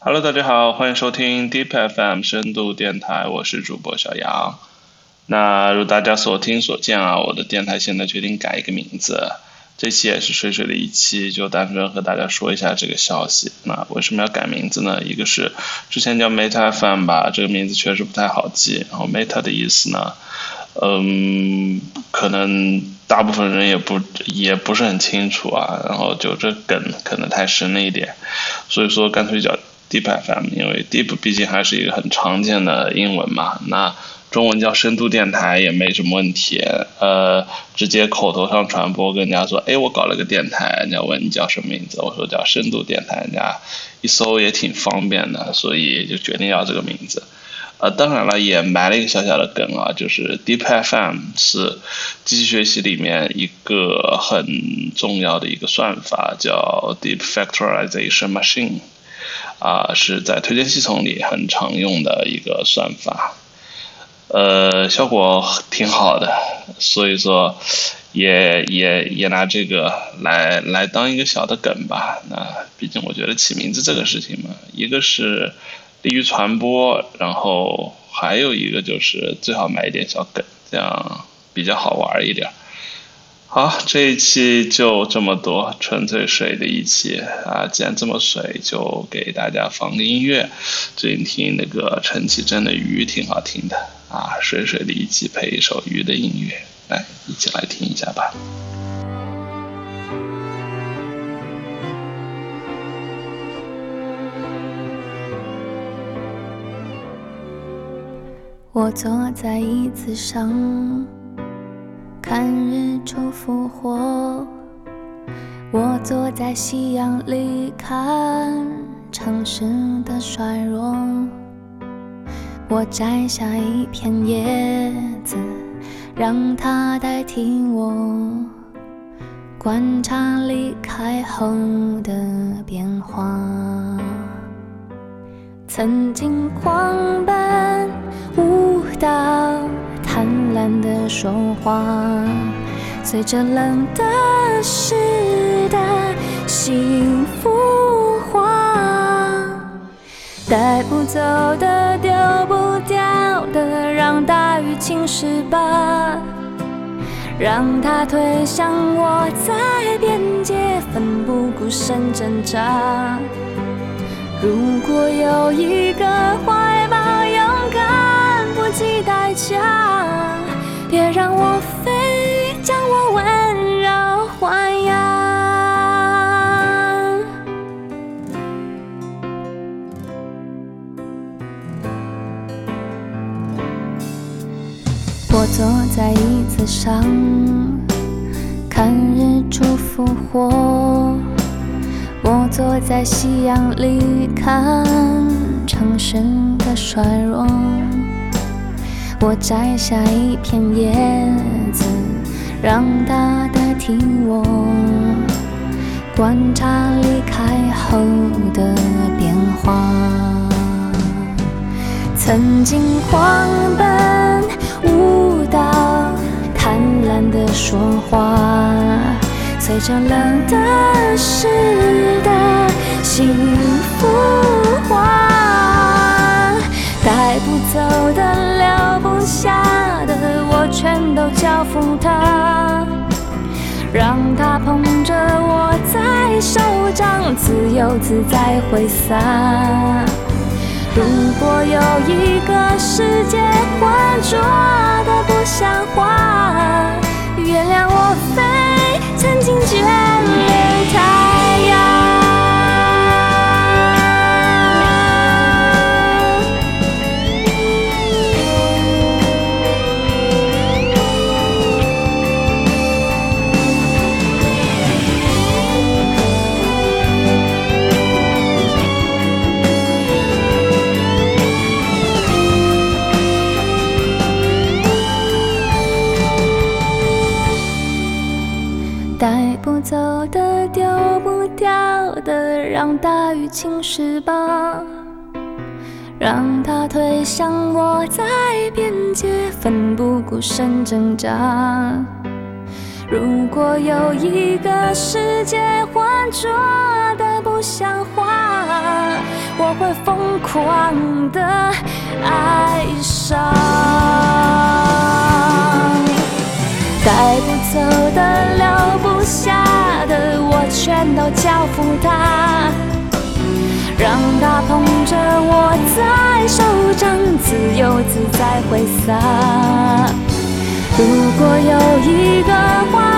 Hello，大家好，欢迎收听 Deep FM 深度电台，我是主播小杨。那如大家所听所见啊，我的电台现在决定改一个名字，这期也是水水的一期，就单纯和大家说一下这个消息。那为什么要改名字呢？一个是之前叫 Meta FM 吧，这个名字确实不太好记。然后 Meta 的意思呢，嗯，可能大部分人也不也不是很清楚啊。然后就这梗可能太深了一点，所以说干脆叫。Deep FM，因为 Deep 毕竟还是一个很常见的英文嘛，那中文叫深度电台也没什么问题，呃，直接口头上传播，跟人家说，哎，我搞了个电台，人家问你叫什么名字，我说叫深度电台，人家一搜也挺方便的，所以就决定要这个名字。呃，当然了，也埋了一个小小的梗啊，就是 Deep FM 是机器学习里面一个很重要的一个算法，叫 Deep Factorization Machine。啊，是在推荐系统里很常用的一个算法，呃，效果挺好的，所以说也也也拿这个来来当一个小的梗吧。那毕竟我觉得起名字这个事情嘛，一个是利于传播，然后还有一个就是最好埋一点小梗，这样比较好玩一点。好，这一期就这么多，纯粹水的一期啊！既然这么水，就给大家放个音乐。最近听那个陈绮贞的《鱼》挺好听的啊，水水的一期配一首《鱼》的音乐，来一起来听一下吧。我坐在椅子上。看日出复活，我坐在夕阳里看城市的衰弱。我摘下一片叶子，让它代替我，观察离开后的变化。曾经狂奔舞蹈。的说话，随着冷的湿的幸福化，带不走的丢不掉的，让大雨侵蚀吧，让它推向我在边界，奋不顾身挣扎。如果有一个怀抱，勇敢不计代价。别让我飞，将我温柔豢养。我坐在椅子上，看日出复活。我坐在夕阳里，看城市的衰弱。我摘下一片叶子，让它代替我，观察离开后的变化。曾经狂奔舞蹈，贪婪的说话，随着冷的湿的幸福化。带不走的、留不下的，我全都交付他，让他捧着我在手掌，自由自在挥洒。如果有一个世界浑浊的不像话，原谅带不走的，丢不掉的让大雨侵蚀吧，让它推向我在边界，奋不顾身挣扎。如果有一个世界浑浊的不像话，我我会疯狂的爱我交付他，让他捧着我在手掌，自由自在挥洒。如果有一个花。